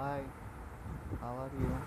Hi, how are you?